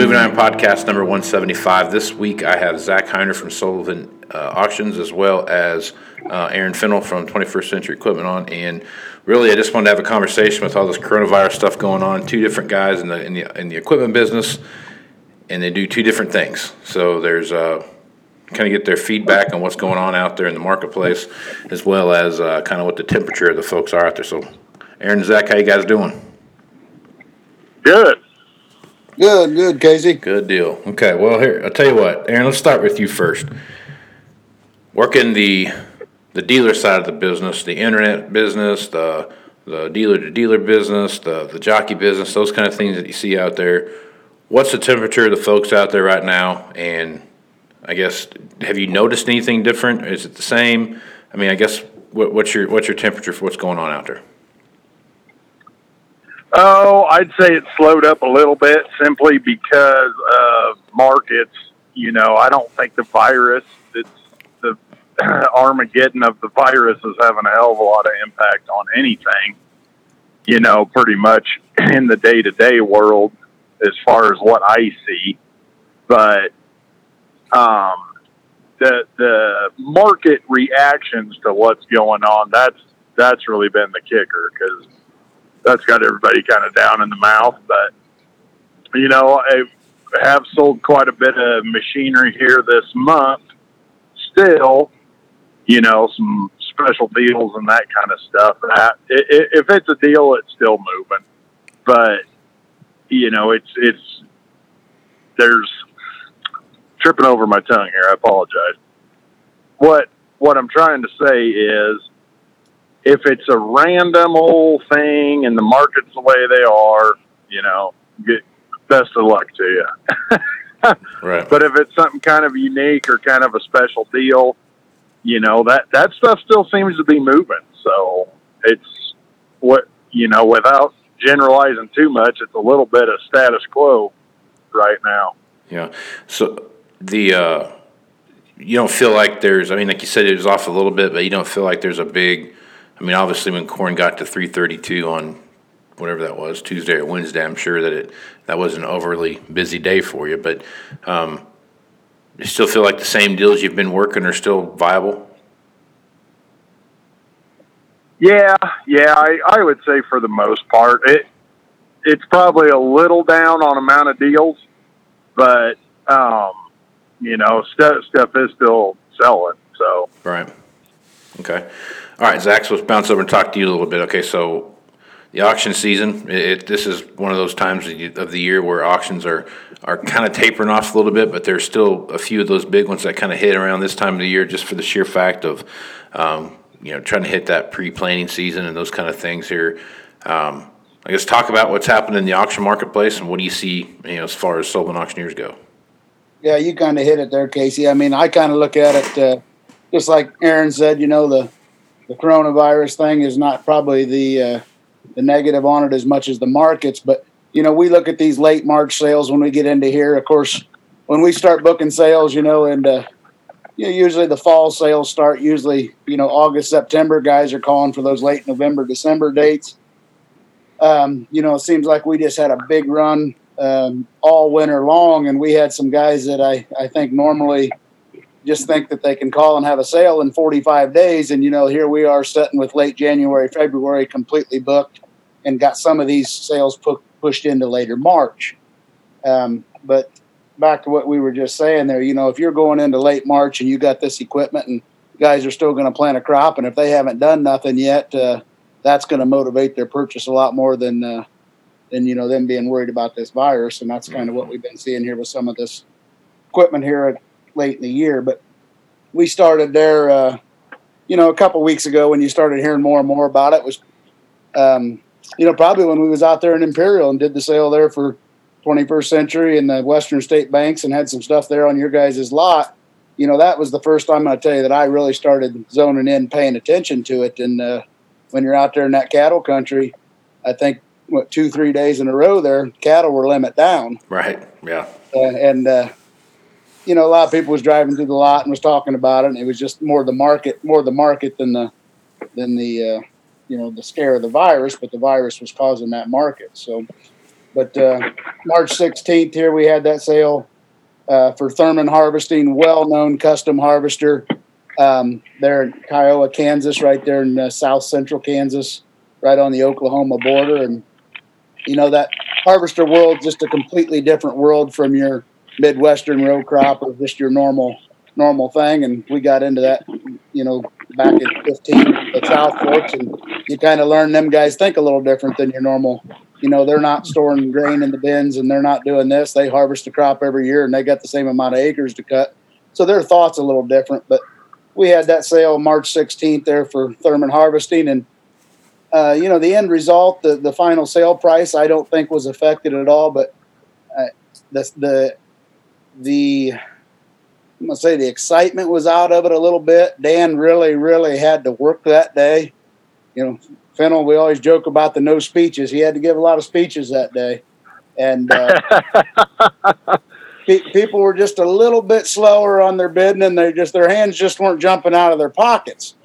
Moving Iron Podcast number 175. This week I have Zach Hiner from Sullivan uh, Auctions as well as uh, Aaron Fintel from 21st Century Equipment on. And really, I just wanted to have a conversation with all this coronavirus stuff going on. Two different guys in the in the, in the equipment business, and they do two different things. So there's uh, kind of get their feedback on what's going on out there in the marketplace, as well as uh, kind of what the temperature of the folks are out there. So, Aaron and Zach, how you guys doing? Good. Good, good, Casey. Good deal. Okay, well here I'll tell you what, Aaron. Let's start with you first. Working the the dealer side of the business, the internet business, the the dealer to dealer business, the the jockey business, those kind of things that you see out there. What's the temperature of the folks out there right now? And I guess have you noticed anything different? Is it the same? I mean, I guess what, what's your what's your temperature for what's going on out there? Oh, I'd say it slowed up a little bit simply because of markets. You know, I don't think the virus, it's the Armageddon of the virus is having a hell of a lot of impact on anything, you know, pretty much in the day to day world as far as what I see. But, um, the, the market reactions to what's going on, that's, that's really been the kicker because that's got everybody kind of down in the mouth. But you know, I have sold quite a bit of machinery here this month. Still, you know, some special deals and that kind of stuff. If it's a deal, it's still moving. But you know, it's it's there's tripping over my tongue here. I apologize. What what I'm trying to say is if it's a random old thing and the market's the way they are, you know, get best of luck to you. Right. But if it's something kind of unique or kind of a special deal, you know, that that stuff still seems to be moving. So it's what you know, without generalizing too much, it's a little bit of status quo right now. Yeah. So the uh, you don't feel like there's. I mean, like you said, it was off a little bit, but you don't feel like there's a big. I mean, obviously, when corn got to 332 on whatever that was, Tuesday or Wednesday, I'm sure that it that was an overly busy day for you. But um, you still feel like the same deals you've been working are still viable. Yeah, yeah, I, I would say for the most part, it it's probably a little down on amount of deals, but um, you know, stuff stuff is still selling. So Right. Okay. All right, Zach. So let's bounce over and talk to you a little bit. Okay, so the auction season. It, it, this is one of those times of the- year where auctions are are kind of tapering off a little bit, but there's still a few of those big ones that kind of hit around this time of the year, just for the sheer fact of, um, you know, trying to hit that pre-planning season and those kind of things here. Um, I guess talk about what's happened in the auction marketplace and what do you see, you know, as far as Sullivan auctioneers go. Yeah, you kind of hit it there, Casey. I mean, I kind of look at it uh, just like Aaron said. You know, the the coronavirus thing is not probably the uh, the negative on it as much as the markets, but you know, we look at these late March sales when we get into here. Of course, when we start booking sales, you know, and uh, you know, usually the fall sales start usually you know August September. Guys are calling for those late November December dates. Um, you know, it seems like we just had a big run um, all winter long, and we had some guys that I I think normally just think that they can call and have a sale in 45 days, and you know, here we are sitting with late January, February completely booked, and got some of these sales pu- pushed into later March. Um, but back to what we were just saying there, you know, if you're going into late March and you got this equipment and guys are still going to plant a crop, and if they haven't done nothing yet, uh, that's going to motivate their purchase a lot more than uh, than you know them being worried about this virus, and that's kind of what we've been seeing here with some of this equipment here at late in the year. But we started there, uh, you know, a couple weeks ago when you started hearing more and more about it was, um, you know, probably when we was out there in Imperial and did the sale there for 21st Century and the Western State Banks and had some stuff there on your guys' lot. you know, that was the first time I tell you that I really started zoning in, paying attention to it. And uh, when you're out there in that cattle country, I think what two, three days in a row there, cattle were limit down. Right. Yeah. Uh, and uh, you know, a lot of people was driving through the lot and was talking about it, and it was just more the market, more the market than the than the uh, you know the scare of the virus. But the virus was causing that market. So, but uh, March 16th here we had that sale uh, for Thurman Harvesting, well-known custom harvester. Um, there in Kiowa, Kansas, right there in uh, south central Kansas, right on the Oklahoma border, and you know that harvester world just a completely different world from your midwestern row crop or just your normal normal thing and we got into that you know back in 15 at south forks and you kind of learn them guys think a little different than your normal you know they're not storing grain in the bins and they're not doing this they harvest a crop every year and they got the same amount of acres to cut so their thoughts a little different but we had that sale march 16th there for thurman harvesting and uh, you know, the end result, the, the final sale price, I don't think was affected at all. But uh, the the the I'm gonna say the excitement was out of it a little bit. Dan really, really had to work that day. You know, Fintel, we always joke about the no speeches. He had to give a lot of speeches that day, and uh, pe- people were just a little bit slower on their bidding, and they just their hands just weren't jumping out of their pockets.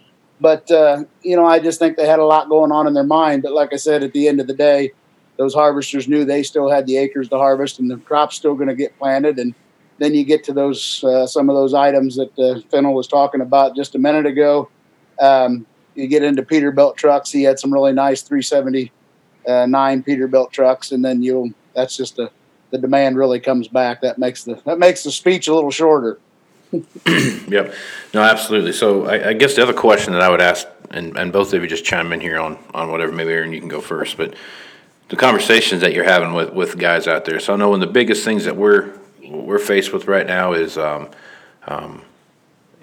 But uh, you know, I just think they had a lot going on in their mind. But like I said, at the end of the day, those harvesters knew they still had the acres to harvest, and the crop's still going to get planted. And then you get to those uh, some of those items that uh, Fintel was talking about just a minute ago. Um, you get into Peterbilt trucks. He had some really nice 379 uh, Peterbilt trucks, and then you that's just a the demand really comes back. That makes the that makes the speech a little shorter. Yep. No, absolutely. So I, I guess the other question that I would ask, and, and both of you just chime in here on, on whatever, maybe Aaron, you can go first, but the conversations that you're having with, with guys out there. So I know one of the biggest things that we're, we're faced with right now is, um, um,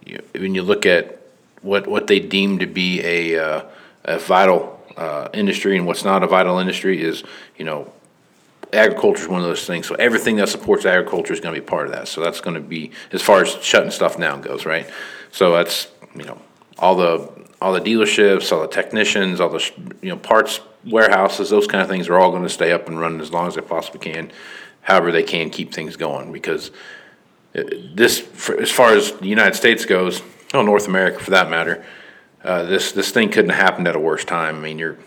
you, when you look at what, what they deem to be a, uh, a vital, uh, industry and what's not a vital industry is, you know, agriculture is one of those things. So everything that supports agriculture is going to be part of that. So that's going to be as far as shutting stuff down goes, right? So that's you know all the all the dealerships, all the technicians, all the you know parts warehouses, those kind of things are all going to stay up and running as long as they possibly can. However, they can keep things going because uh, this, as far as the United States goes, oh North America for that matter, uh, this this thing couldn't have happened at a worse time. I mean, you're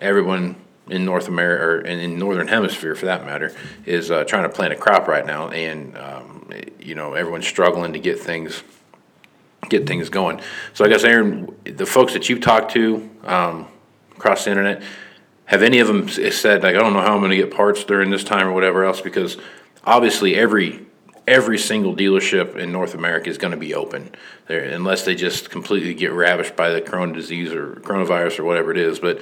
everyone in North America or in, in northern hemisphere for that matter is uh, trying to plant a crop right now, and um, you know everyone's struggling to get things get things going. So I guess Aaron, the folks that you've talked to um, across the internet, have any of them said like I don't know how I'm going to get parts during this time or whatever else because obviously every every single dealership in North America is going to be open there unless they just completely get ravished by the corona disease or coronavirus or whatever it is. But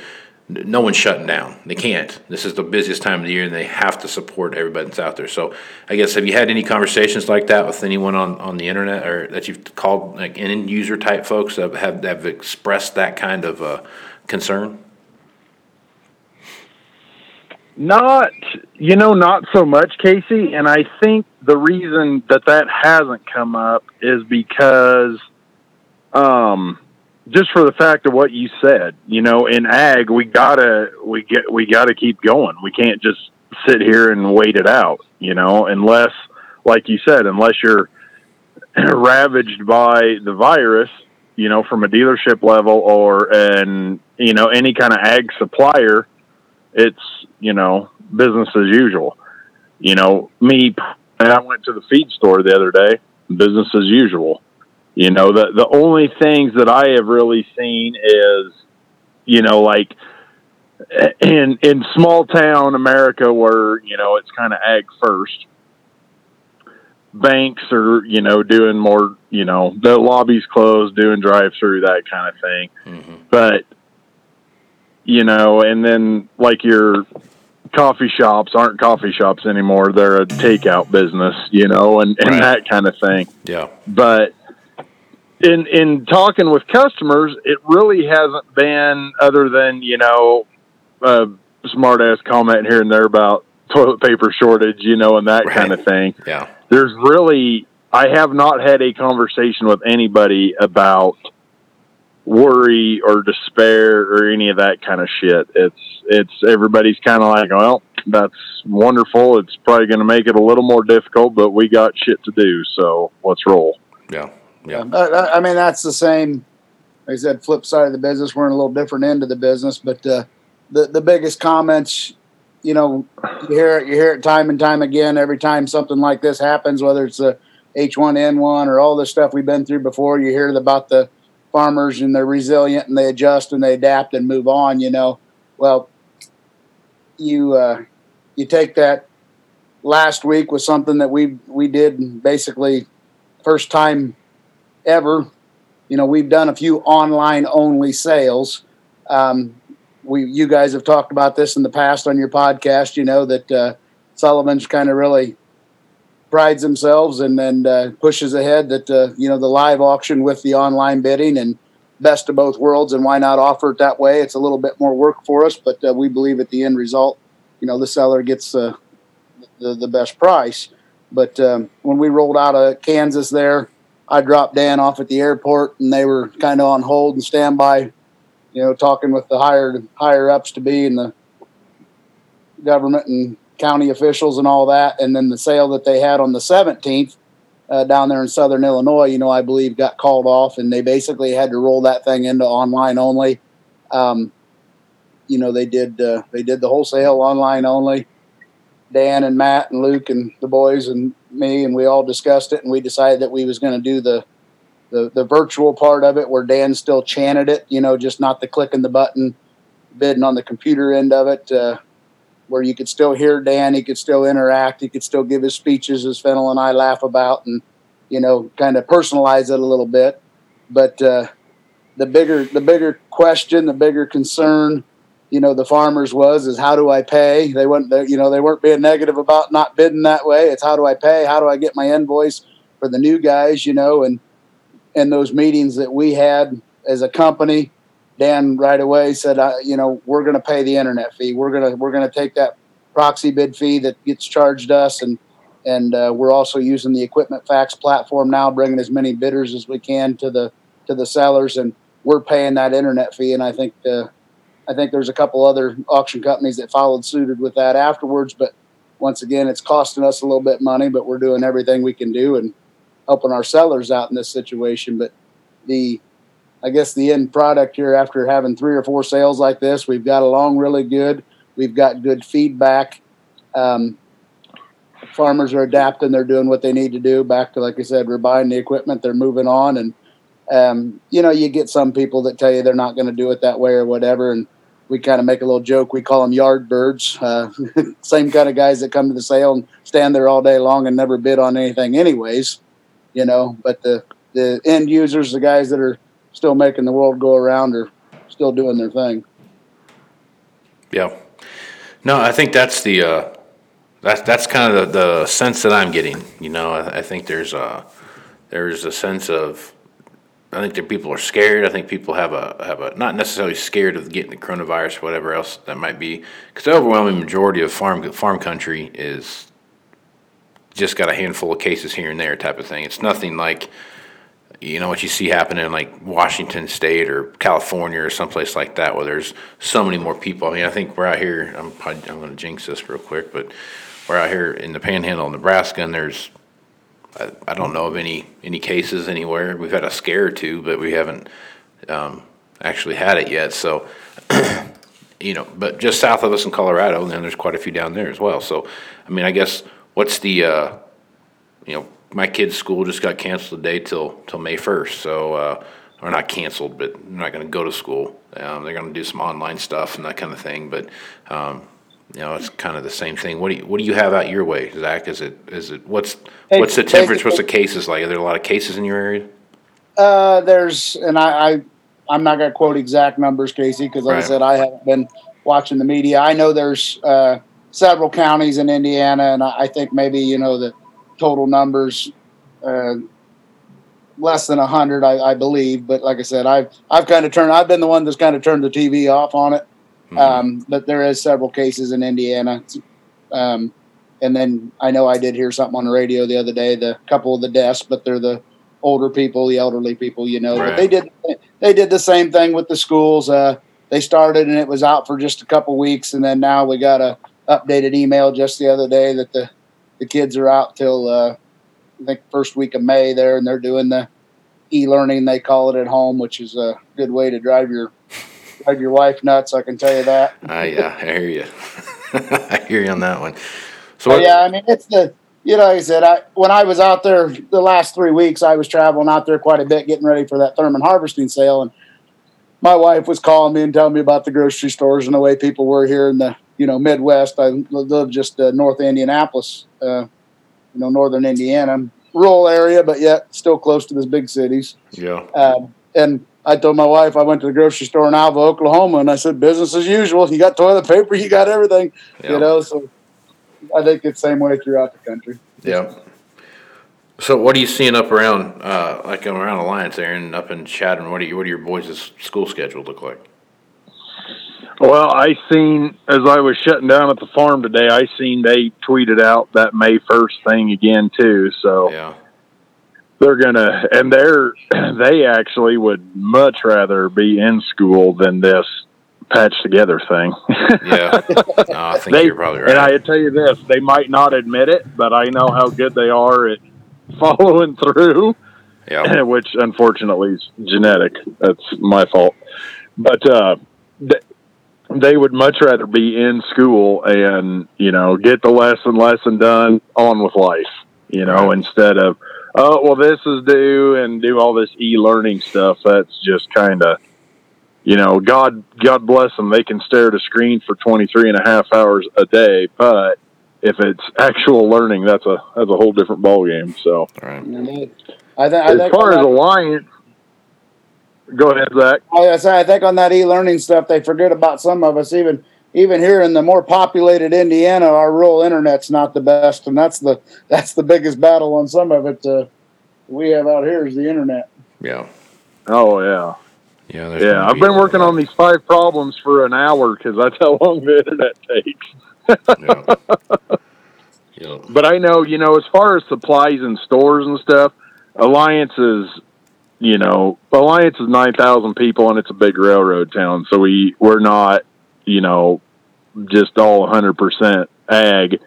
no one's shutting down. They can't. This is the busiest time of the year, and they have to support everybody that's out there. So, I guess have you had any conversations like that with anyone on, on the internet, or that you've called like end user type folks that have have expressed that kind of uh, concern? Not, you know, not so much, Casey. And I think the reason that that hasn't come up is because, um, just for the fact of what you said, you know, in ag, we gotta we get we gotta keep going. We can't just sit here and wait it out, you know, unless, like you said, unless you're ravaged by the virus, you know, from a dealership level or an you know any kind of ag supplier, it's you know business as usual. You know, me, and I went to the feed store the other day, business as usual you know, the the only things that I have really seen is, you know, like in in small town America where you know it's kind of ag first. Banks are you know doing more you know the lobbies closed, doing drive through that kind of thing, mm-hmm. but you know, and then like your coffee shops aren't coffee shops anymore; they're a takeout business, you know, and and right. that kind of thing. Yeah, but in in talking with customers, it really hasn't been other than you know a smart ass comment here and there about toilet paper shortage, you know, and that right. kind of thing. Yeah, there's really I have not had a conversation with anybody about worry or despair or any of that kind of shit. It's it's everybody's kind of like, well, that's wonderful. It's probably going to make it a little more difficult, but we got shit to do, so let's roll. Yeah, yeah. Uh, I mean, that's the same. Like I said, flip side of the business. We're in a little different end of the business, but uh, the the biggest comments, you know, you hear it, you hear it time and time again. Every time something like this happens, whether it's a H1N1 or all the stuff we've been through before, you hear about the farmers and they're resilient and they adjust and they adapt and move on. You know, well, you uh, you take that last week was something that we we did basically first time ever. You know, we've done a few online only sales. Um, we you guys have talked about this in the past on your podcast. You know that uh, Sullivan's kind of really prides themselves and then uh, pushes ahead that uh, you know the live auction with the online bidding and best of both worlds and why not offer it that way? It's a little bit more work for us but uh, we believe at the end result you know the seller gets uh, the, the best price. But um, when we rolled out of kansas there i dropped dan off at the airport and they were kind of on hold and standby you know talking with the higher higher ups to be in the government and county officials and all that. And then the sale that they had on the 17th uh, down there in southern Illinois, you know, I believe got called off and they basically had to roll that thing into online only. Um, you know, they did uh, they did the wholesale online only. Dan and Matt and Luke and the boys and me and we all discussed it and we decided that we was going to do the, the the virtual part of it where Dan still chanted it, you know, just not the clicking the button, bidding on the computer end of it. Uh, where you could still hear Dan, he could still interact, he could still give his speeches as Fintel and I laugh about, and you know, kind of personalize it a little bit. But uh, the bigger the bigger question, the bigger concern, you know, the farmers was is how do I pay? They weren't you know they weren't being negative about not bidding that way. It's how do I pay? How do I get my invoice for the new guys? You know, and and those meetings that we had as a company Dan right away said, you know, we're going to pay the internet fee. We're going to we're going to take that proxy bid fee that gets charged us, and and uh, we're also using the EquipmentFacts platform now, bringing as many bidders as we can to the to the sellers, and we're paying that internet fee. And I think uh, I think there's a couple other auction companies that followed suited with that afterwards, but once again, it's costing us a little bit money, but we're doing everything we can do and helping our sellers out in this situation. But the I guess the end product here after having three or four sales like this, we've got along really good. We've got good feedback. Um, farmers are adapting. They're doing what they need to do. Back to, like I said, we're buying the equipment. They're moving on. And, um, you know, you get some people that tell you they're not going to do it that way or whatever. And we kind of make a little joke. We call them yard birds. Uh, same kind of guys that come to the sale and stand there all day long and never bid on anything anyways, you know, but the, the end users, the guys that are still making the world go around or still doing their thing. Yeah. No, I think that's the uh, that's that's kind of the, the sense that I'm getting. You know, I, I think there's a there's a sense of I think that people are scared. I think people have a have a not necessarily scared of getting the coronavirus or whatever else that might be, because the overwhelming majority of farm farm country is just got a handful of cases here and there type of thing. It's nothing like you know what you see happening in like Washington State or California or someplace like that where there's so many more people. I mean, I think we're out here. I'm probably, I'm going to jinx this real quick, but we're out here in the Panhandle, of Nebraska, and there's I, I don't know of any any cases anywhere. We've had a scare or two, but we haven't um, actually had it yet. So. you know, but just south of us in Colorado, and then there's quite a few down there as well. So, I mean, I guess what's the, uh, you know, my kid's school just got canceled today till till May first. So, uh, or not canceled, but they're not going to go to school. Um, they're going to do some online stuff and that kind of thing. But um, you know, it's kind of the same thing. What do you what do you have out your way, Zach? Is it is it what's what's the temperature? What's the cases like? Are there a lot of cases in your area? Uh, there's, and I, I I'm not going to quote exact numbers, Casey, because like Right. I said, I haven't been watching the media. I know there's uh, several counties in Indiana, and I, I think maybe you know the total numbers uh, less than a hundred, I, I believe. But like I said, I've I've kind of turned. I've been the one that's kind of turned the TV off on it. Mhm. Um, but there is several cases in Indiana. Um, and then I know I did hear something on the radio the other day. The couple of the deaths, but they're the older people, the elderly people, you know. Right. But they did they did the same thing with the schools. Uh, they started and it was out for just a couple weeks, and then now we got a updated email just the other day that the the kids are out till uh, I think first week of May there, and they're doing the e-learning they call it at home, which is a good way to drive your drive your wife nuts. I can tell you that. I yeah, I hear you. I hear you on that one. So But yeah, I mean it's the you know like I said I when I was out there the last three weeks I was traveling out there quite a bit getting ready for that Thurman harvesting sale and my wife was calling me and telling me about the grocery stores and the way people were here in the you know Midwest. I live just uh, north of Indianapolis, uh, you know northern Indiana, rural area, but yet still close to the big cities. yeah, Um, and I told my wife I went to the grocery store in Alva, Oklahoma, and I said business as usual. You got toilet paper, you got everything, yeah, you know. So I think it's the same way throughout the country. yeah. So what are you seeing up around, uh, like around Alliance there and up in Chadron? What do you, what do your boys' school schedule look like? Well, I seen as I was shutting down at the farm today, I seen they tweeted out that May first thing again too. So Yeah, they're gonna, and they're they actually would much rather be in school than this patched together thing. yeah. No, I think they, you're probably right. And I tell you this, they might not admit it, but I know how good they are at following through. yeah, which unfortunately is genetic. That's my fault. But uh, th- they would much rather be in school and you know get the lesson lesson done on with life. You know, Right. instead of oh well this is due and do all this e learning stuff. That's just kind of you know God God bless them. They can stare at a screen for 23 and a half hours a day, but if it's actual learning, that's a that's a whole different ballgame. So right. And they- I, th- I as far as that- alliance, go ahead, Zach. Oh, yes, I think on that e-learning stuff, they forget about some of us. Even even here in the more populated Indiana, our rural internet's not the best, and that's the that's the biggest battle on some of it. Uh, we have out here is the internet. Yeah, Oh yeah, yeah. there's yeah. I've be been working on these five problems for an hour because that's how long the internet takes. Yeah. yeah. But I know, you know, as far as supplies and stores and stuff, Alliance is, you know, Alliance is nine thousand people and it's a big railroad town, so we we're not, you know, just all hundred percent ag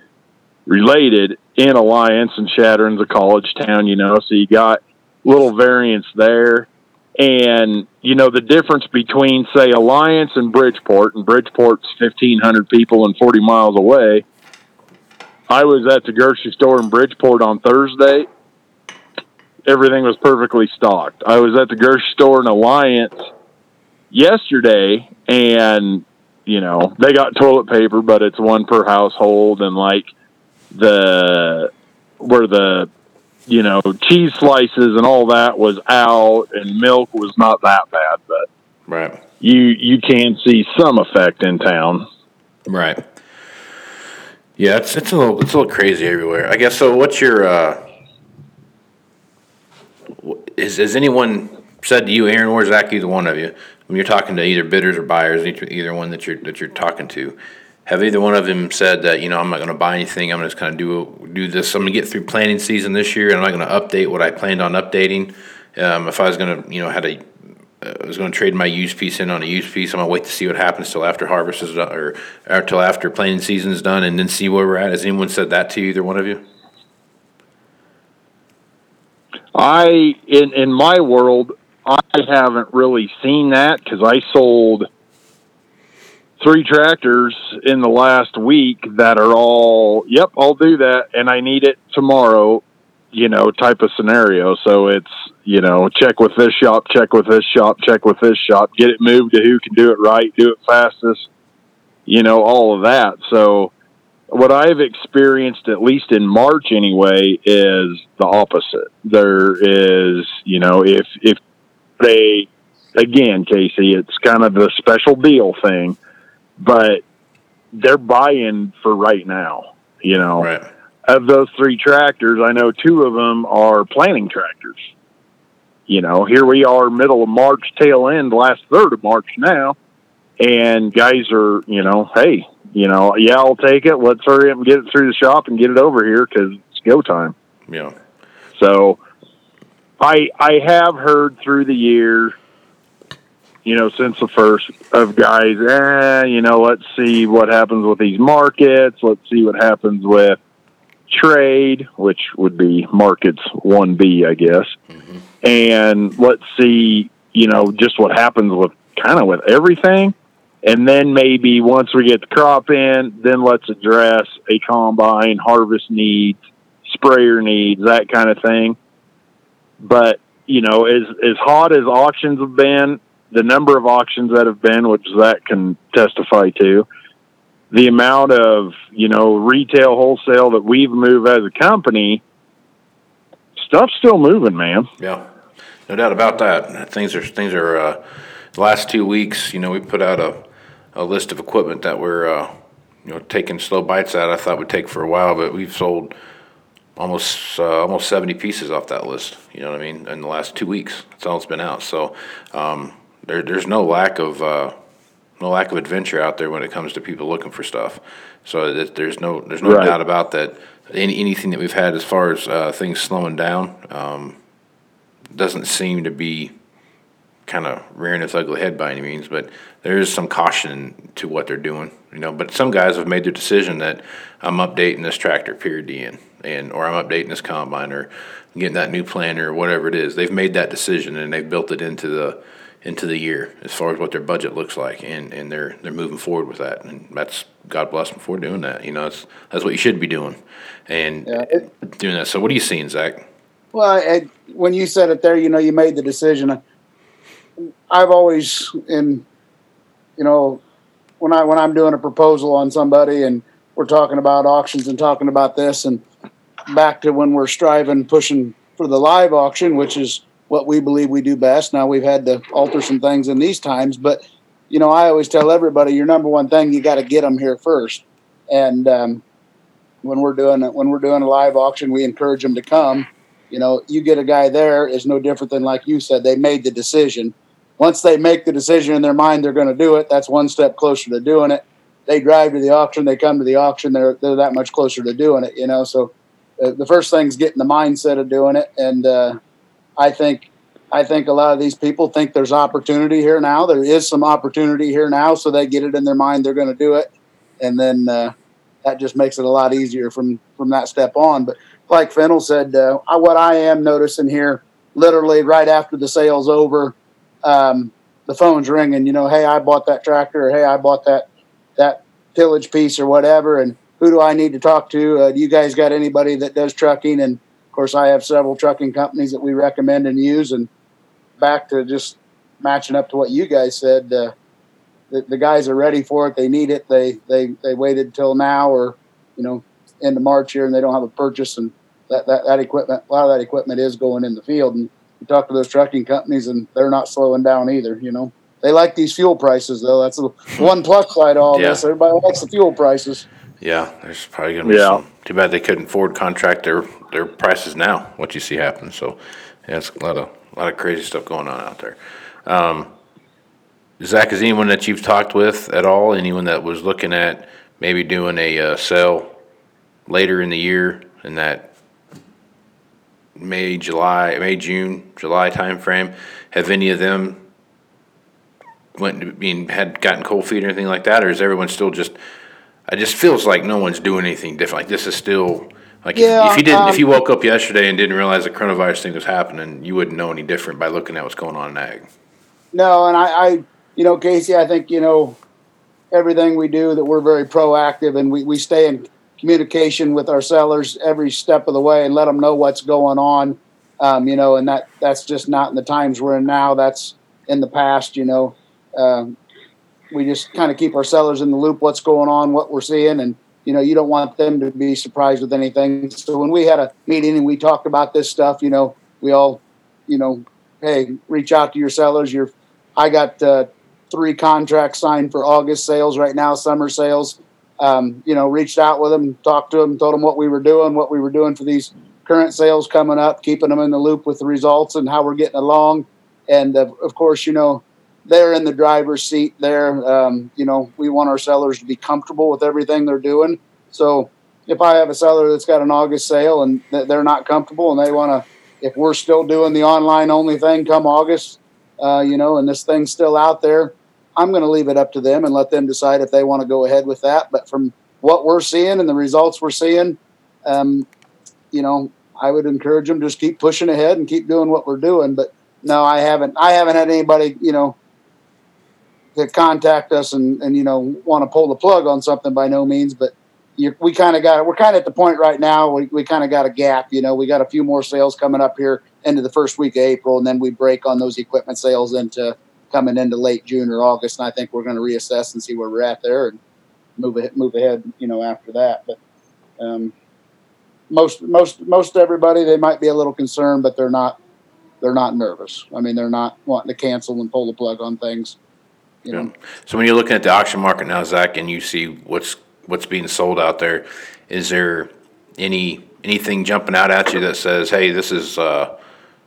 related in Alliance and Chadron's a college town, you know, so you got little variance there. And, you know, the difference between, say, Alliance and Bridgeport, and Bridgeport's 1,500 people and 40 miles away. I was at the grocery store in Bridgeport on Thursday. Everything was perfectly stocked. I was at the grocery store in Alliance yesterday, and, you know, they got toilet paper, but it's one per household, and like the, where the, you know, cheese slices and all that was out, and milk was not that bad, but Right. you you can see some effect in town. Right. Yeah, it's it's a little it's a little crazy everywhere. I guess so. What's your uh, is has anyone said to you, Aaron or Zach, either one of you, when you're talking to either bidders or buyers, either, either one that you're that you're talking to, have either one of them said that you know I'm not going to buy anything, I'm just kind of do do this, I'm going to get through planting season this year, and I'm not going to update what I planned on updating. Um, if I was going to you know had a I was going to trade my used piece in on a used piece. I'm going to wait to see what happens till after harvest is done, or, or till after planting season is done, and then see where we're at. Has anyone said that to you, either one of you? I in in my world, I haven't really seen that because I sold three tractors in the last week that are all yep, I'll do that, and I need it tomorrow. You know, type of scenario. So it's you know, check with this shop, check with this shop, check with this shop, get it moved to who can do it right, do it fastest. You know, all of that. So what I've experienced, at least in March anyway, is the opposite. There is, you know, if if they again, Casey, it's kind of the special deal thing, but they're buying for right now. You know, Right. of those three tractors, I know two of them are planting tractors. You know, here we are, middle of March, tail end, last third of March now, and guys are, you know, hey, you know, yeah, I'll take it. Let's hurry up and get it through the shop and get it over here because it's go time. Yeah. So, I I have heard through the year, you know, since the first of guys, eh, you know, let's see what happens with these markets. Let's see what happens with trade, which would be markets one B, I guess, and let's see, you know, just what happens with kind of with everything. And then maybe once we get the crop in, then let's address a combine, harvest needs, sprayer needs, that kind of thing. But, you know, as, as hot as auctions have been, the number of auctions that have been, which that can testify to, the amount of, you know, retail wholesale that we've moved as a company, stuff's still moving, man. Yeah, no doubt about that. Things are things are. Uh, last two weeks, you know, we put out a, a list of equipment that we're, uh, you know, taking slow bites at. I thought would take for a while, but we've sold almost uh, almost seventy pieces off that list. You know what I mean? In the last two weeks, that's all it's been out. So um, there, there's no lack of uh, no lack of adventure out there when it comes to people looking for stuff. So that there's no there's no Right. doubt about that. Any, anything that we've had as far as uh, things slowing down um, doesn't seem to be kind of rearing its ugly head by any means, but there is some caution to what they're doing, you know. But some guys have made their decision that I'm updating this tractor, period, end, and or I'm updating this combine or getting that new planter or whatever it is. They've made that decision and they've built it into the into the year as far as what their budget looks like, and, and they're they're moving forward with that, and that's God bless them for doing that. You know, it's that's what you should be doing, and Yeah, it- doing that. So, what are you seeing, Zach? Well, I, when you said it there, you know, you made the decision. I've always, in, you know, when I when I'm doing a proposal on somebody and we're talking about auctions and talking about this, and back to when we're striving, pushing for the live auction, which is what we believe we do best. Now we've had to alter some things in these times, but you know, I always tell everybody, your number one thing, you got to get them here first. And um, when we're doing it, when we're doing a live auction, we encourage them to come you know, you get a guy there is no different than like you said, they made the decision. Once they make the decision in their mind they're going to do it, that's one step closer to doing it. They drive to the auction, they come to the auction, they're they're that much closer to doing it, you know. So uh, the first thing's getting the mindset of doing it, and uh, I think I think a lot of these people think there's opportunity here now. There is some opportunity here now, so they get it in their mind they're going to do it, and then uh, that just makes it a lot easier from from that step on. But like Fintel said, uh, what I am noticing here, literally right after the sale's over, um, the phone's ringing. You know, hey, I bought that tractor, or hey, I bought that that tillage piece or whatever, and who do I need to talk to? Uh, do you guys got anybody that does trucking? And of course, I have several trucking companies that we recommend and use. And back to just matching up to what you guys said, uh, the, the guys are ready for it. They need it. They they they waited till now, or you know, into March here, and they don't have a purchase. And that, that that equipment, a lot of that equipment is going in the field. And you talk to those trucking companies, and they're not slowing down either. You know, they like these fuel prices though. That's the one plus side to all Yeah. this. Everybody likes the fuel prices. Yeah, there's probably gonna be Yeah. some. Too bad they couldn't forward contract their their prices now. What you see happen. So, yeah, it's a lot of a lot of crazy stuff going on out there. Um, Zach, is anyone that you've talked with at all? Anyone that was looking at maybe doing a uh, sale later in the year in that May, July, May, June, July timeframe? Have any of them went? I mean, had gotten cold feet or anything like that, or is everyone still just? I just feels like no one's doing anything different. Like this is still like if- Yeah, if, you didn't, if um, you woke up yesterday and didn't realize the coronavirus thing was happening, you wouldn't know any different by looking at what's going on in ag. No, and I, I, you know, Casey, I think you know everything we do that we're very proactive and we, we stay in communication with our sellers every step of the way and let them know what's going on. Um, you know, and that that's just not in the times we're in now. That's in the past. You know, um, we just kind of keep our sellers in the loop. What's going on? What we're seeing, and you know, you don't want them to be surprised with anything. So when we had a meeting and we talked about this stuff, you know, we all, you know, hey, reach out to your sellers. Your I got uh, three contracts signed for August sales right now, summer sales. Um, you know, reached out with them, talked to them, told them what we were doing, what we were doing for these current sales coming up, keeping them in the loop with the results and how we're getting along. And uh, of course, you know, they're in the driver's seat there. Um, you know, we want our sellers to be comfortable with everything they're doing. So if I have a seller that's got an August sale and they're not comfortable and they want to, if we're still doing the online only thing come August, uh, you know, and this thing's still out there, I'm going to leave it up to them and let them decide if they want to go ahead with that. But from what we're seeing and the results we're seeing, um, you know, I would encourage them just keep pushing ahead and keep doing what we're doing. But no, I haven't. I haven't had anybody, you know, to contact us and and you know want to pull the plug on something by no means. But you, we kind of got we're kind of at the point right now. We we kind of got a gap. You know, we got a few more sales coming up here into the first week of April, and then we break on those equipment sales into coming into late June or August. And I think we're going to reassess and see where we're at there and move ahead, move ahead. You know, after that, but. Um, most most most everybody they might be a little concerned, but they're not they're not nervous. I mean, they're not wanting to cancel and pull the plug on things. You know. So when you're looking at the auction market now, Zach, and you see what's what's being sold out there, is there any anything jumping out at you that says, "Hey, this is uh,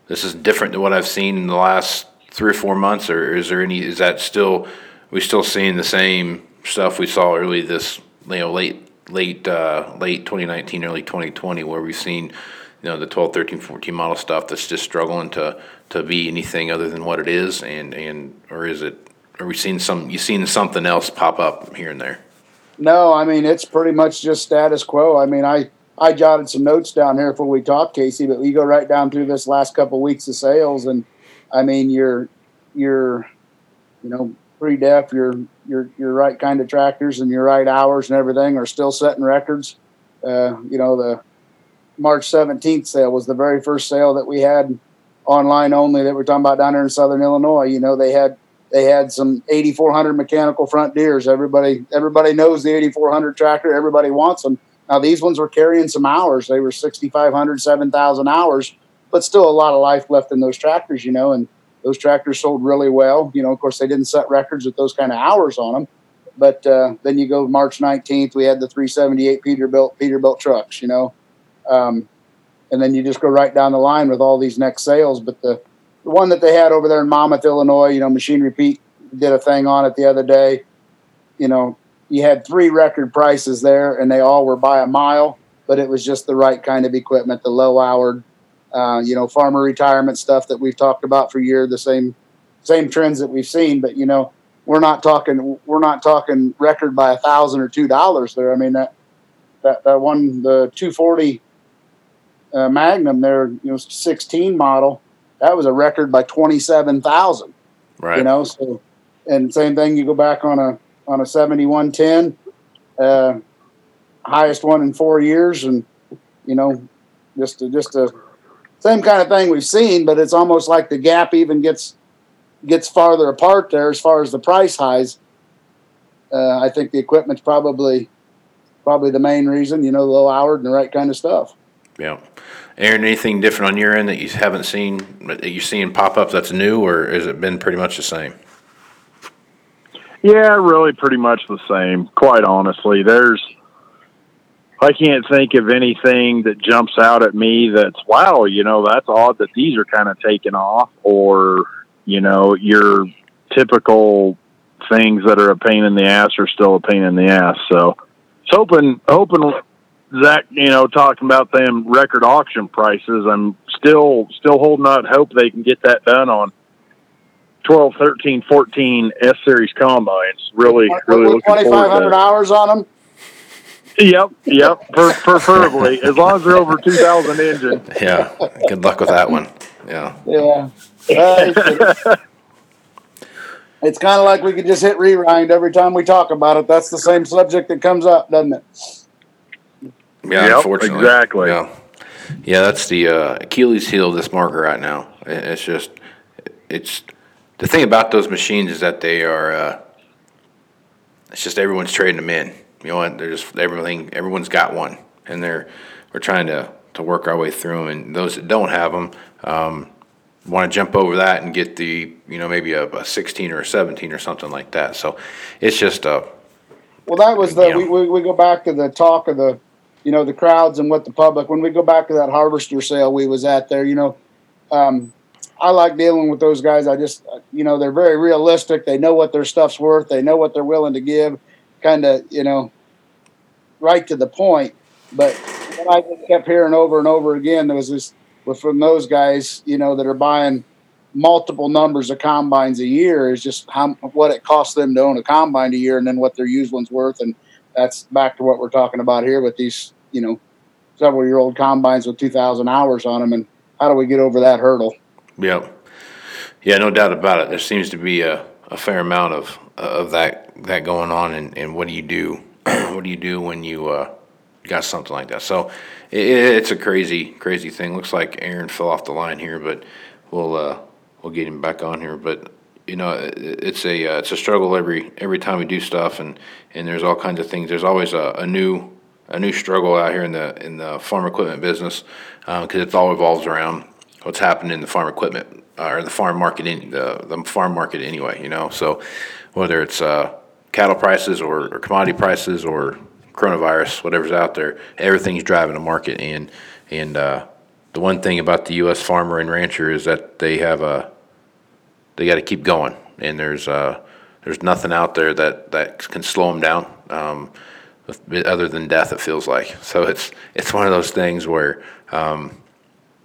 this is different than what I've seen in the last three or four months," or is there any? Is that still we still seeing the same stuff we saw early this you know late late uh, late 2019, early 2020, where we've seen you know the 12, 13, 14 model stuff that's just struggling to to be anything other than what it is, and and or is it? Are we seeing some? You seen something else pop up here and there? No, I mean it's pretty much just status quo. I mean I I jotted some notes down here before we talked, Casey, but we go right down through this last couple of weeks of sales, and I mean you're you're you know pre-def, your your your right kind of tractors and your right hours and everything are still setting records. Uh, you know, the March 17th sale was the very first sale that we had online only that we're talking about down there in Southern Illinois. You know, they had they had some 8400 mechanical front Deeres. Everybody everybody knows the 8400 tractor. Everybody wants them. Now these ones were carrying some hours. They were 6500, 7000 hours, but still a lot of life left in those tractors. You know, and those tractors sold really well. You know, of course, they didn't set records with those kind of hours on them. But uh, then you go March 19th, we had the 378 Peterbilt Peterbilt trucks. You know, um, and then you just go right down the line with all these next sales. But the the one that they had over there in Monmouth, Illinois, you know, Machinery Pete did a thing on it the other day. You know, you had three record prices there, and they all were by a mile, but it was just the right kind of equipment, the low houred uh, you know, farmer retirement stuff that we've talked about for years, the same same trends that we've seen. But you know, we're not talking we're not talking record by a thousand or two dollars there. I mean that that that one the 240 uh, Magnum there, you know, 16 model, that was a record by 27,000. Right. You know, so and same thing. You go back on a on a 7110, uh, highest one in four years, and you know, just a, just a same kind of thing we've seen, but it's almost like the gap even gets gets farther apart there as far as the price highs. Uh, I think the equipment's probably probably the main reason. You know, low hour and the right kind of stuff. Yeah. Aaron, anything different on your end that you haven't seen that you're seeing pop up that's new, or has it been pretty much the same? Yeah, really, pretty much the same. Quite honestly, there's I can't think of anything that jumps out at me that's wow, you know, that's odd that these are kind of taking off, or you know, your typical things that are a pain in the ass are still a pain in the ass. So, it's hoping hoping Zach, you know, talking about them record auction prices. I'm still still holding out hope they can get that done on 12, 13, 14 S series combines. Really, really looking forward to 2,500 hours on them. Yep, yep. Per- preferably, as long as they're over two thousand engine. Yeah. Good luck with that one. Yeah. Yeah. Uh, it's kind of like we could just hit rewind every time we talk about it. That's the same subject that comes up, doesn't it? Yeah, Yep, unfortunately. exactly. Yeah. Yeah, that's the uh, Achilles heel of this market right now. It's just, it's, the thing about those machines is that they are, uh, it's just everyone's trading them in. You know what? They're just, everything, everyone's got one. And they're, we're trying to, to work our way through them. And those that don't have them, um, want to jump over that and get the, you know, maybe a, a 16 or a 17 or something like that. So it's just a, Well, that was the we, we, we go back to the talk of the, you know, the crowds and what the public. When we go back to that harvester sale we was at there, you know, um, I like dealing with those guys. I just, you know, they're very realistic. They know what their stuff's worth. They know what they're willing to give. Kind of, you know, right to the point. But what I just kept hearing over and over again there was this from those guys, you know, that are buying multiple numbers of combines a year is just how what it costs them to own a combine a year and then what their used one's worth. And that's back to what we're talking about here with these, you know, several year old combines with 2,000 hours on them. And how do we get over that hurdle? Yeah. Yeah, no doubt about it. There seems to be a, a fair amount of of that that going on. And, and what do you do? what do you do when you uh, got something like that? So it, it's a crazy, crazy thing. Looks like Aaron fell off the line here, but we'll uh, we'll get him back on here. But you know, it, it's a uh, it's a struggle every every time we do stuff, and and there's all kinds of things. There's always a, a new a new struggle out here in the in the farm equipment business because uh, it all revolves around what's happening in the farm equipment uh, or the farm market in the the farm market anyway. You know, so whether it's uh, cattle prices or, or commodity prices or coronavirus, whatever's out there, everything's driving the market. And and uh, the one thing about the U.S. farmer and rancher is that they have a they got to keep going, and there's uh, there's nothing out there that that can slow them down. Um, other than death, it feels like. So it's it's one of those things where um,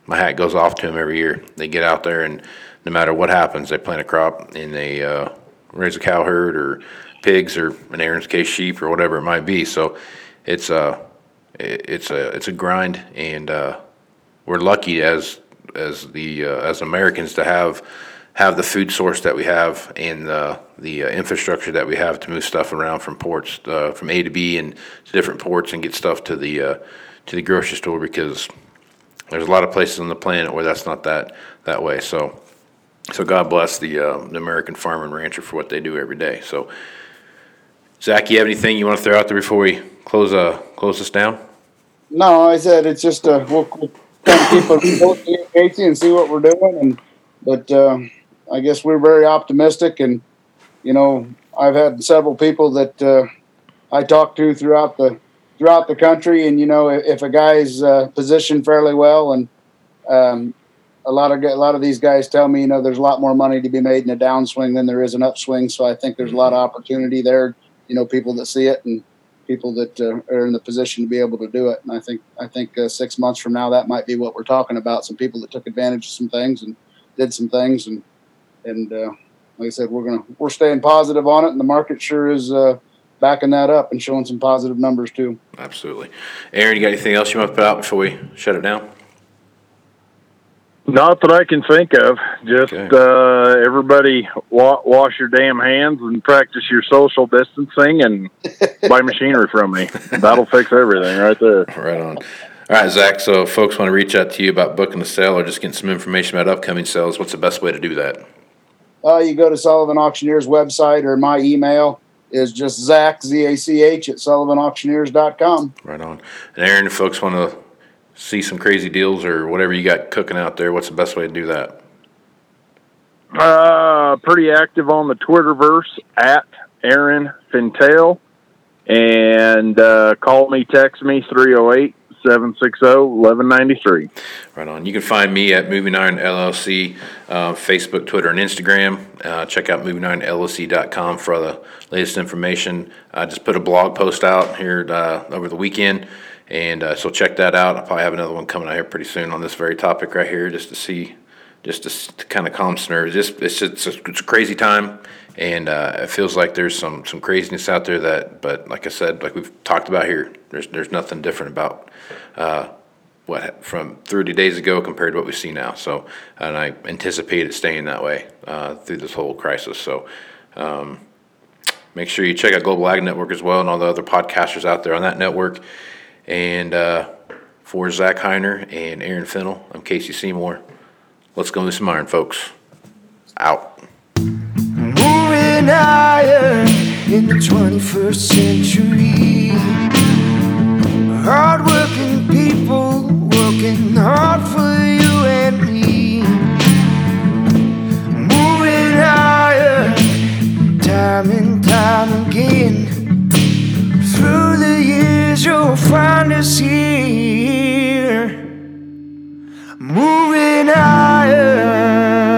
my hat goes off to them every year. They get out there, and no matter what happens, they plant a crop and they uh, raise a cow herd or pigs or in Aaron's case sheep or whatever it might be. So it's a it's a it's a grind, and uh, we're lucky as as the uh, as Americans to have have the food source that we have and the the uh, infrastructure that we have to move stuff around from ports uh, from A to B and to different ports and get stuff to the uh, to the grocery store because there's a lot of places on the planet where that's not that that way. So so God bless the uh, the American farmer and rancher for what they do every day. So. Zach, you have anything you want to throw out there before we close uh close this down? No, I said it's just uh, we'll, we'll kind of keep a Casey and see what we're doing, and but uh, I guess we're very optimistic, and you know I've had several people that uh, I talked to throughout the throughout the country, and you know if, if a guy's uh, positioned fairly well, and um, a lot of a lot of these guys tell me you know there's a lot more money to be made in a downswing than there is an upswing, so I think there's a lot of opportunity there you know people that see it and people that uh, are in the position to be able to do it. And I think I think uh, six months from now that might be what we're talking about. Some people that took advantage of some things and did some things and and uh, like I said, we're gonna we're staying positive on it, and the market sure is uh, backing that up and showing some positive numbers too. Absolutely, Aaron. You got anything else you want to put out before we shut it down? Not that I can think of. Just okay. uh, everybody wa- wash your damn hands and practice your social distancing and buy machinery from me. That'll fix everything right there. Right on. All right, Zach. So, if folks want to reach out to you about booking a sale or just getting some information about upcoming sales, what's the best way to do that? Uh, you go to Sullivan Auctioneers website or my email is just Zach, Z A C H, at sullivanauctioneers.com. Right on. And Aaron, if folks want to see some crazy deals or whatever you got cooking out there, what's the best way to do that? Uh, pretty active on the Twitterverse at Aaron Fintel. And uh, call me, text me, 308 760 1193. Right on. You can find me at Moving Iron LLC, uh, Facebook, Twitter, and Instagram. Uh, check out movingironllc.com for the latest information. I just put a blog post out here uh, over the weekend and uh, so check that out. I'll probably have another one coming out here pretty soon on this very topic right here, just to see, just to, to kind of calm some nerves. Just, it's, it's, a, it's a crazy time, and uh, it feels like there's some some craziness out there. That, but like I said, like we've talked about here, there's there's nothing different about. Uh, what from 30 days ago compared to what we see now. So, and I anticipate it staying that way uh, through this whole crisis. So, um, make sure you check out Global Ag Network as well and all the other podcasters out there on that network. And uh, for Zach Hiner and Aaron Fintel, I'm Casey Seymour. Let's go some iron, folks. Out. Moving in the 21st century. Hardworking people working hard for you and me. Moving time and time again you'll find us here, moving higher.